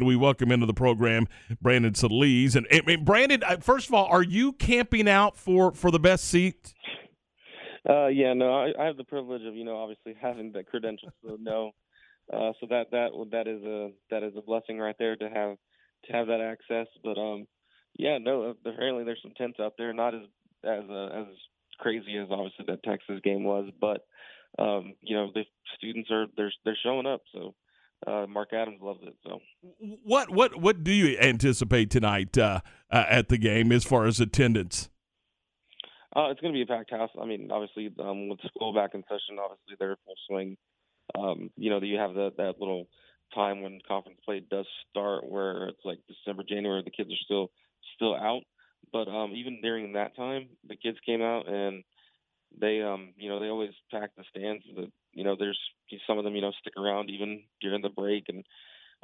We welcome into the program Brandon Soliz. And, and Brandon, uh, first of all, are you camping out for, for the best seat? Uh, yeah, no, I, I have the privilege of you know obviously having the credentials, so no, uh, so that that that is a that is a blessing right there to have to have that access. But um, yeah, no, apparently there's some tents out there, not as as uh, as crazy as obviously that Texas game was, but um, you know the students are they're they're showing up, so uh, Mark Adams loves it. So, what what what do you anticipate tonight uh, uh, at the game as far as attendance? Uh, it's going to be a packed house. I mean, obviously, um, with school back in session, obviously they're full swing. Um, you know, that you have the, that little time when conference play does start, where it's like December, January, the kids are still still out. But um, even during that time, the kids came out and they um you know they always pack the stands the you know there's some of them you know stick around even during the break. And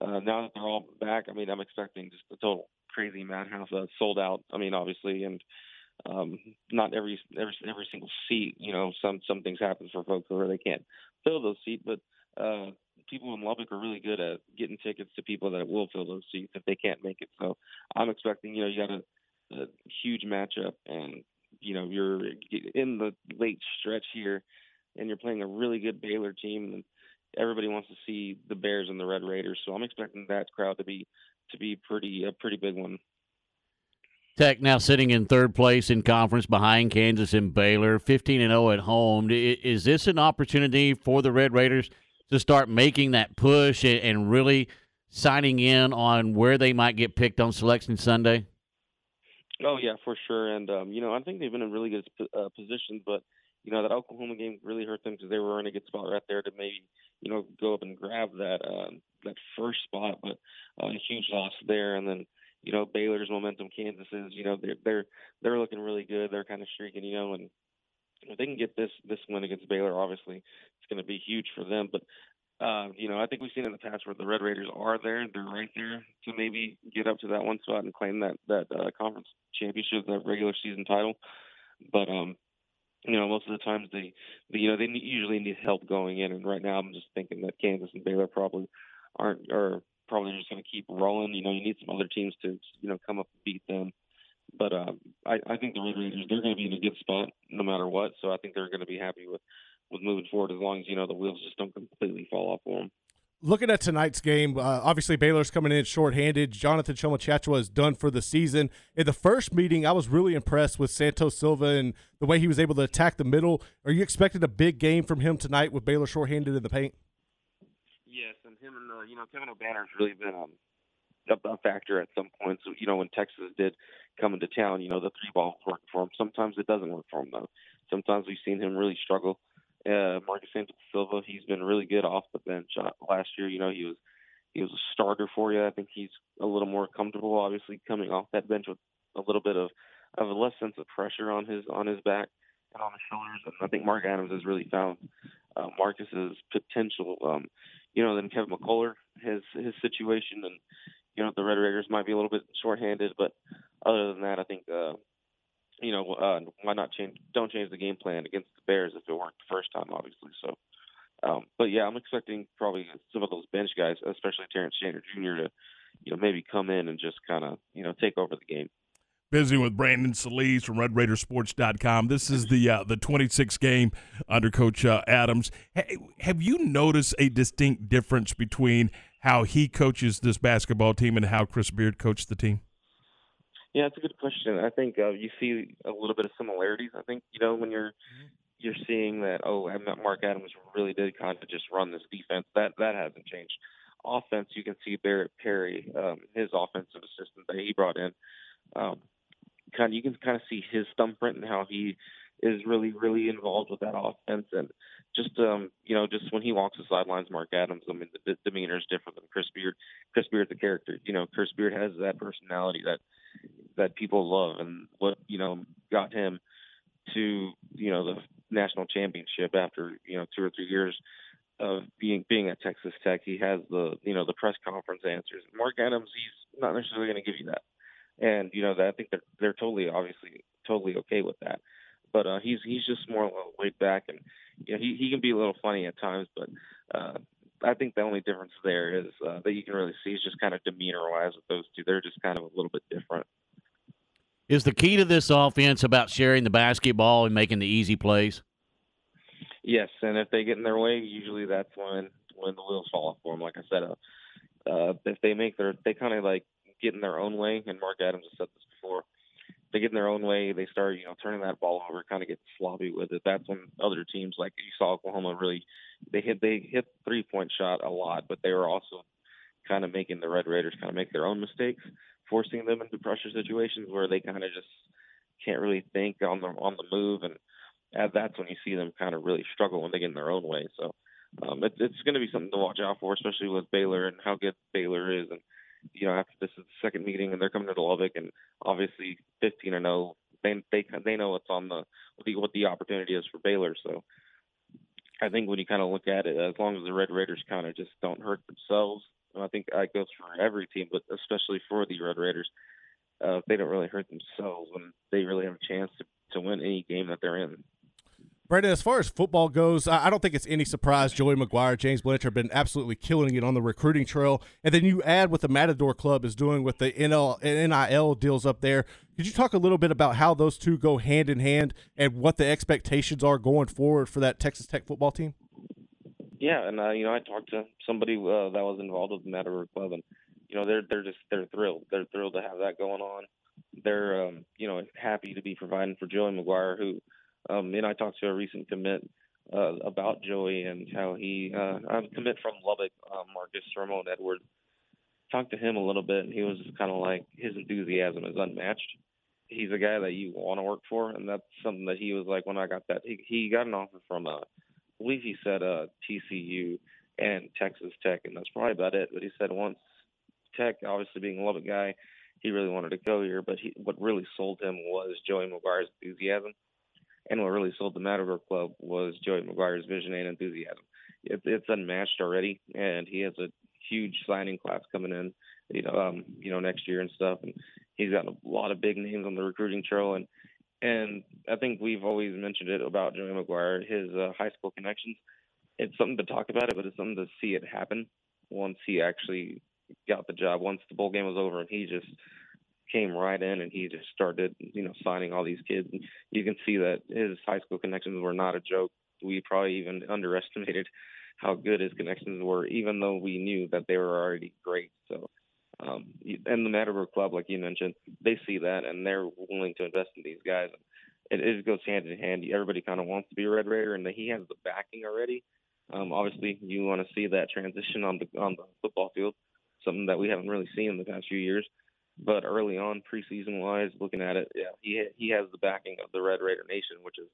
uh now that they're all back i mean i'm expecting just a total crazy madhouse uh, sold out. I mean obviously and um not every every every single seat you know some some things happen for folks where they can't fill those seats. But uh people in Lubbock are really good at getting tickets to people that will fill those seats if they can't make it. So i'm expecting you know you got a, a huge matchup and you know you're in the late stretch here, and you're playing a really good Baylor team, and everybody wants to see the Bears and the Red Raiders. So I'm expecting that crowd to be to be pretty a pretty big one. Tech now sitting in third place in conference behind Kansas and Baylor, 15 and 0 at home. Is this an opportunity for the Red Raiders to start making that push and really signing in on where they might get picked on Selection Sunday? Oh yeah, for sure. And um, you know, I think they've been in really good uh, positions, but you know that Oklahoma game really hurt them because they were in a good spot right there to maybe you know go up and grab that uh, that first spot, but uh, a huge loss there. And then you know Baylor's momentum, Kansas is you know they're they're they're looking really good. They're kind of streaking, you know, and if they can get this this win against Baylor, obviously it's going to be huge for them. But uh, you know, I think we've seen in the past where the Red Raiders are there, they're right there to maybe get up to that one spot and claim that that uh, conference championship, that regular season title. But um, you know, most of the times they, they you know, they usually need help going in, and right now I'm just thinking that Kansas and Baylor probably aren't are probably just going to keep rolling. You know, you need some other teams to you know come up and beat them. But um, I, I think the Red Raiders they're going to be in a good spot no matter what. So I think they're going to be happy with with moving forward as long as you know the wheels just don't completely fall off for them. Looking at tonight's game, uh, obviously Baylor's coming in shorthanded. Jonathan Tchamwa is done for the season. In the first meeting, I was really impressed with Santos Silva and the way he was able to attack the middle. Are you expecting a big game from him tonight with Baylor shorthanded in the paint? Yes, and him and uh, you know Kevin Obanor's really been um, a, a factor at some points. You know when Texas did come into town, you know the three ball worked for him. Sometimes it doesn't work for him though. Sometimes we've seen him really struggle uh, Marcus Santos Silva, he's been really good off the bench. Uh, last year, you know, he was he was a starter for you. I think he's a little more comfortable, obviously, coming off that bench with a little bit of of a less sense of pressure on his on his back and on his shoulders. And I think Mark Adams has really found uh, Marcus's potential. Um, you know, then Kevin McCullar, his his situation, and you know the Red Raiders might be a little bit shorthanded, but other than that, I think uh, you know, uh, why not change? Don't change the game plan against the Bears if it worked the first time, obviously. So, um, but yeah, I'm expecting probably some of those bench guys, especially Terrence Shannon Jr., to you know maybe come in and just kind of you know take over the game. Visiting with Brandon Soliz from RedRaidersports.com. This is the uh, the 26th game under Coach uh, Adams. have you noticed a distinct difference between how he coaches this basketball team and how Chris Beard coached the team? Yeah, it's a good question. I think uh, you see a little bit of similarities. I think you know when you're mm-hmm. you're seeing that oh, Mark Adams really did kind of just run this defense. That that hasn't changed. Offense, you can see Barret Peery, um, his offensive assistant that he brought in. Um, kind of you can kind of see his thumbprint and how he is really really involved with that offense and just um you know just when he walks the sidelines mark adams i mean the, the demeanor is different than chris beard chris beard's a character you know chris beard has that personality that that people love and what you know got him to you know the national championship after you know two or three years of being being at Texas Tech. He has the you know the press conference answers. Mark Adams, he's not necessarily going to give you that, and you know that I think they're they're totally obviously totally okay with that. But uh, he's he's just more laid back, and you know he he can be a little funny at times, but uh, I think the only difference there is uh, that you can really see is just kind of demeanor wise with those two. They're just kind of a little bit different. Is the key to this offense about sharing the basketball and making the easy plays? Yes, and if they get in their way, usually that's when when the wheels fall off for them. Like I said, uh, uh, if they make their they kind of like get in their own way, and Mark Adams has said this before. They get in their own way. They start, you know, turning that ball over, kind of get sloppy with it. That's when other teams, like you saw Oklahoma, really they hit they hit three point shot a lot, but they were also kind of making the Red Raiders kind of make their own mistakes, forcing them into pressure situations where they kind of just can't really think on the on the move, and that's when you see them kind of really struggle when they get in their own way. So um, it, it's going to be something to watch out for, especially with Baylor and how good Baylor is, and you know after this is the second meeting and they're coming to Lubbock, and obviously 15 and 0, they they they know what's on the what the what the opportunity is for Baylor, so. I think when you kind of look at it, as long as the Red Raiders kind of just don't hurt themselves, I think that goes for every team, but especially for the Red Raiders, uh, they don't really hurt themselves when they really have a chance to, to win any game that they're in. Brandon, as far as football goes, I don't think it's any surprise Joey McGuire, James Blanchard have been absolutely killing it on the recruiting trail. And then you add what the Matador Club is doing with the NL, NIL deals up there. Could you talk a little bit about how those two go hand in hand and what the expectations are going forward for that Texas Tech football team? Yeah, and uh, you know, I talked to somebody uh, that was involved with the Matador Club, and you know, they're they're just they're thrilled. They're thrilled to have that going on. They're um, you know happy to be providing for Joey McGuire, who um, and I talked to a recent commit uh, about Joey and how he uh, I'm a commit from Lubbock, uh, Marcus Ramon Edwards. Talked to him a little bit, and he was just kind of like his enthusiasm is unmatched. He's a guy that you want to work for, and that's something that he was like when I got that. He, he got an offer from, uh, I believe he said uh, TCU and Texas Tech, and that's probably about it. But he said once Tech, obviously being a Lubbock guy, he really wanted to go here. But he, what really sold him was Joey McGuire's enthusiasm and what really sold the Matador Club was Joey McGuire's vision and enthusiasm. It, it's unmatched already, and he has a huge signing class coming in, you know, um, you know, next year and stuff. And he's got a lot of big names on the recruiting trail, and and I think we've always mentioned it about Joey McGuire, his uh, high school connections. It's something to talk about it, but it's something to see it happen once he actually got the job. Once the bowl game was over, and he just came right in and he just started, you know, signing all these kids. And you can see that his high school connections were not a joke. We probably even underestimated how good his connections were, even though we knew that they were already great. So, um, and the Matador Club, like you mentioned, they see that and they're willing to invest in these guys. It, it goes hand in hand. Everybody kind of wants to be a Red Raider, and he has the backing already. Um, obviously, you want to see that transition on the on the football field, something that we haven't really seen in the past few years. But early on, preseason wise, looking at it, yeah, he he has the backing of the Red Raider Nation, which is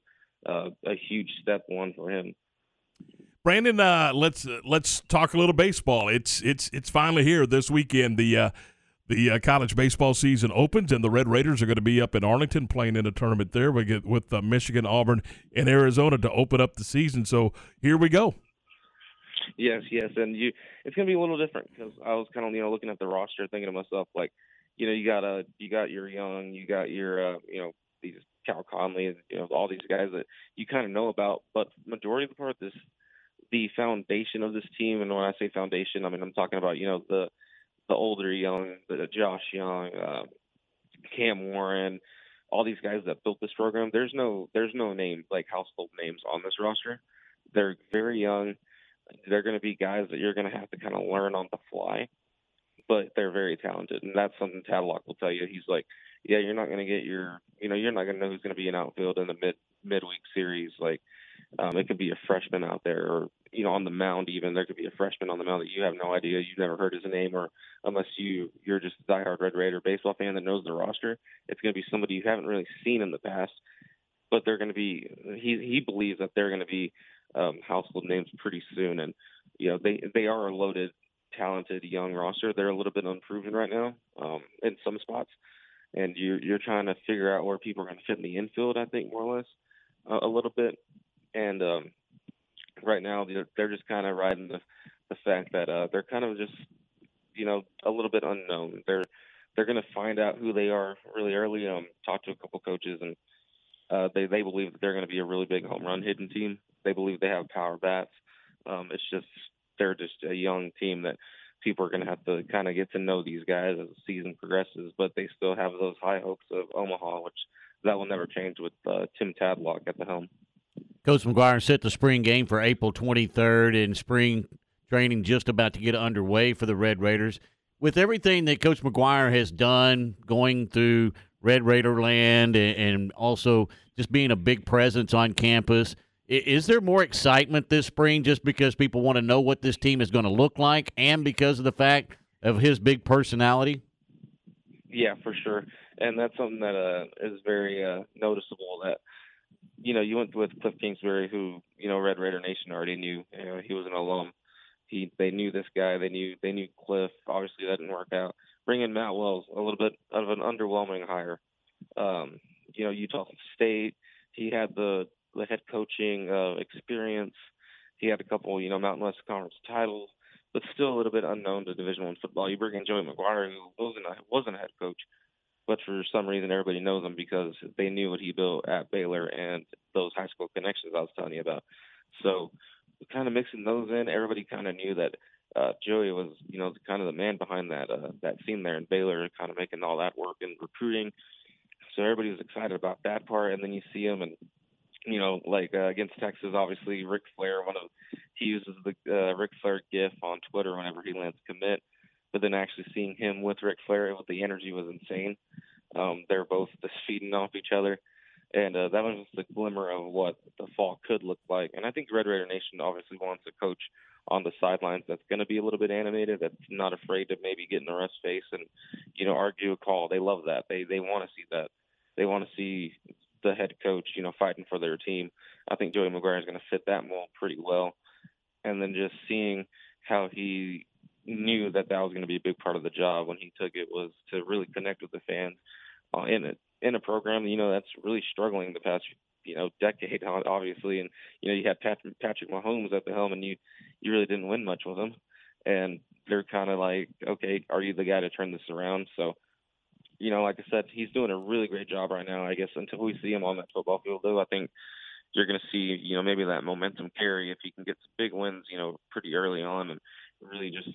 uh, a huge step one for him. Brandon, uh, let's uh, let's talk a little baseball. It's it's it's finally here this weekend. The uh, the uh, college baseball season opens, and the Red Raiders are going to be up in Arlington playing in a tournament there. We get with uh, Michigan, Auburn, and Arizona to open up the season. So here we go. Yes, yes, and you it's going to be a little different because I was kind of you know looking at the roster, thinking to myself like you know, you got a you got your Jung, you got your uh, you know these Cal Conley, you know all these guys that you kind of know about, but majority of the part, this the foundation of this team, and when I say foundation, I mean I'm talking about you know the the older Jung, the Josh Jung, uh, Cam Warren, all these guys that built this program. There's no there's no name like household names on this roster. They're very young. They're going to be guys that you're going to have to kind of learn on the fly but they're very talented, and that's something Tadlock will tell you. He's like, yeah, you're not going to get your, you know, you're not going to know who's going to be in outfield in the mid midweek series. Like, um, it could be a freshman out there, or you know, on the mound. Even there could be a freshman on the mound that you have no idea, you've never heard his name, or unless you you're just a diehard Red Raider baseball fan that knows the roster, it's going to be somebody you haven't really seen in the past. But they're going to be. He he believes that they're going to be um, household names pretty soon, and you know they they are a loaded talented young roster. They're a little bit unproven right now um, in some spots, and you're you're trying to figure out where people are going to fit in the infield. I think more or less uh, a little bit, and um, right now they're, they're just kind of riding the the fact that uh, they're kind of just you know a little bit unknown. They're they're going to find out who they are really early. Um, talk to a couple coaches, and uh, they they believe that they're going to be a really big home run hitting team. They believe they have power bats. Um, it's just they're just a young team that people are going to have to kind of get to know these guys as the season progresses. But they still have those high hopes of Omaha, which that will never change with uh, Tim Tadlock at the helm. Coach McGuire set the spring game for April 23rd, and spring training just about to get underway for the Red Raiders. With everything that Coach McGuire has done, going through Red Raider land, and, and also just being a big presence on campus, is there more excitement this spring just because people want to know what this team is going to look like, and because of the fact of his big personality? Yeah, for sure, and that's something that uh, is very uh, noticeable. That you know, you went with Cliff Kingsbury, who you know Red Raider Nation already knew. You know, he was an alum. He they knew this guy. They knew they knew Cliff. Obviously, that didn't work out. Bring in Matt Wells, a little bit of an underwhelming hire. Um, you know, Utah State. He had the the head coaching uh, experience. He had a couple, you know, Mountain West Conference titles, but still a little bit unknown to Division One football. You bring in Joey McGuire, who wasn't a, wasn't a head coach, but for some reason everybody knows him because they knew what he built at Baylor and those high school connections I was telling you about. So kind of mixing those in, everybody kind of knew that uh, Joey was, you know, kind of the man behind that uh, that scene there in Baylor, kind of making all that work and recruiting. So everybody was excited about that part, and then you see him and you know, like uh, against Texas, obviously Ric Flair, one of he uses the uh, Ric Flair GIF on Twitter whenever he lands commit but then actually seeing him with Ric Flair, with the energy was insane. Um, they're both just feeding off each other, and uh, that was just a glimmer of what the fall could look like. And I think Red Raider Nation obviously wants a coach on the sidelines that's going to be a little bit animated, that's not afraid to maybe get in the ref's face and you know argue a call. They love that. They they want to see that. They want to see the head coach, you know, fighting for their team. I think Joey McGuire is going to fit that mold pretty well. And then just seeing how he knew that that was going to be a big part of the job when he took it was to really connect with the fans uh, in it in a program you know that's really struggling the past you know decade obviously and you know you had Patrick, Patrick Mahomes at the helm and you you really didn't win much with him and they're kind of like okay are you the guy to turn this around so you know like I said he's doing a really great job right now I guess until we see him on that football field though I think you're going to see, you know, maybe that momentum carry if he can get some big wins, you know, pretty early on and really just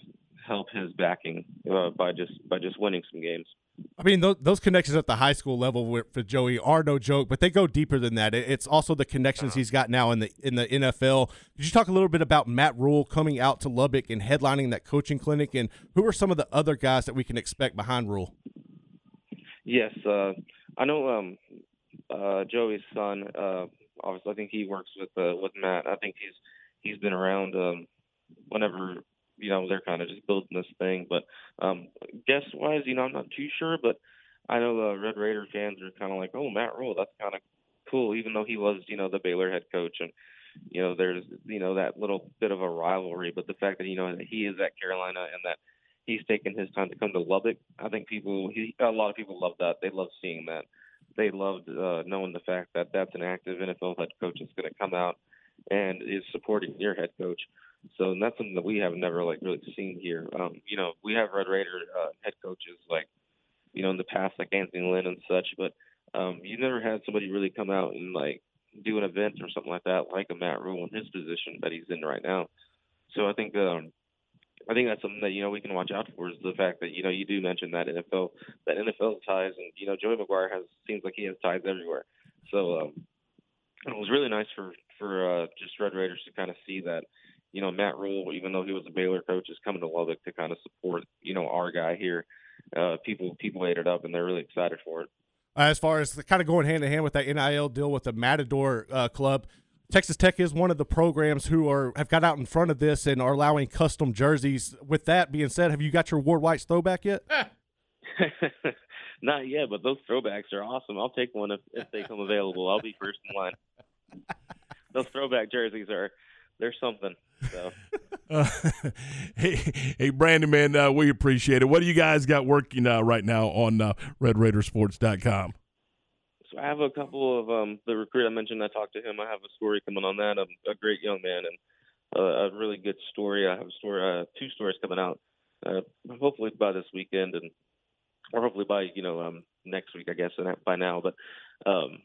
help his backing uh, by just by just winning some games. I mean, those, those connections at the high school level for Joey are no joke, but they go deeper than that. It's also the connections uh-huh. he's got now in the in the NFL. Could you talk a little bit about Matt Rhule coming out to Lubbock and headlining that coaching clinic, and who are some of the other guys that we can expect behind Rhule? Yes, uh, I know um, uh, Joey's son. Uh, obviously, I think he works with uh, with Matt. I think he's he's been around um, whenever you know they're kind of just building this thing. But um, guest wise, you know, I'm not too sure, but I know the Red Raider fans are kind of like, oh, Matt Rhule, that's kind of cool, even though he was, you know, the Baylor head coach and. You know, there's you know that little bit of a rivalry, but the fact that you know that he is at Carolina and that he's taken his time to come to Lubbock, I think people, he, a lot of people love that. They love seeing that. They loved uh, knowing the fact that that's an active NFL head coach that's going to come out and is supporting your head coach. So that's something that we have never like really seen here. Um, you know, we have Red Raider uh, head coaches like, you know, in the past like Anthony Lynn and such, but um, you never had somebody really come out and like do an event or something like that, like a Matt Rhule in his position that he's in right now. So I think um, I think that's something that you know we can watch out for is the fact that you know you do mention that NFL that NFL ties and you know Joey McGuire has seems like he has ties everywhere. So um, it was really nice for for uh, just Red Raiders to kind of see that you know, Matt Rhule, even though he was a Baylor coach, is coming to Lubbock to kind of support, you know, our guy here. Uh, people people ate it up, and they're really excited for it. As far as kind of going hand in hand with that NIL deal with the Matador uh, Club, Texas Tech is one of the programs who are have got out in front of this and are allowing custom jerseys. With that being said, have you got your Ward White's throwback yet? Not yet, but those throwbacks are awesome. I'll take one if, if they come available. I'll be first in line. those throwback jerseys are they're something. So. Uh, hey, hey, Brandon, man, uh, we appreciate it. What do you guys got working uh, right now on uh, RedRaidersports.com? I have a couple of um, the recruit I mentioned. I talked to him. I have a story coming on that. I'm a great young man and uh, a really good story. I have a story, uh, two stories coming out. Uh, hopefully by this weekend and or hopefully by you know um, next week, I guess, and by now. But um,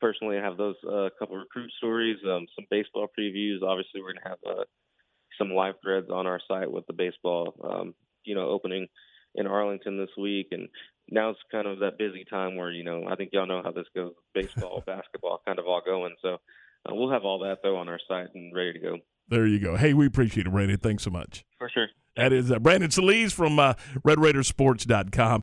personally, I have those uh, couple of recruit stories, um, some baseball previews. Obviously, we're gonna have uh, some live threads on our site with the baseball, um, you know, opening in Arlington this week, and now it's kind of that busy time where you know I think y'all know how this goes, baseball, basketball, kind of all going. So uh, we'll have all that though on our site and ready to go. There you go. Hey, we appreciate it, Brandon. Thanks so much. For sure. That is uh, Brandon Salise from uh, RedRaidersports.com.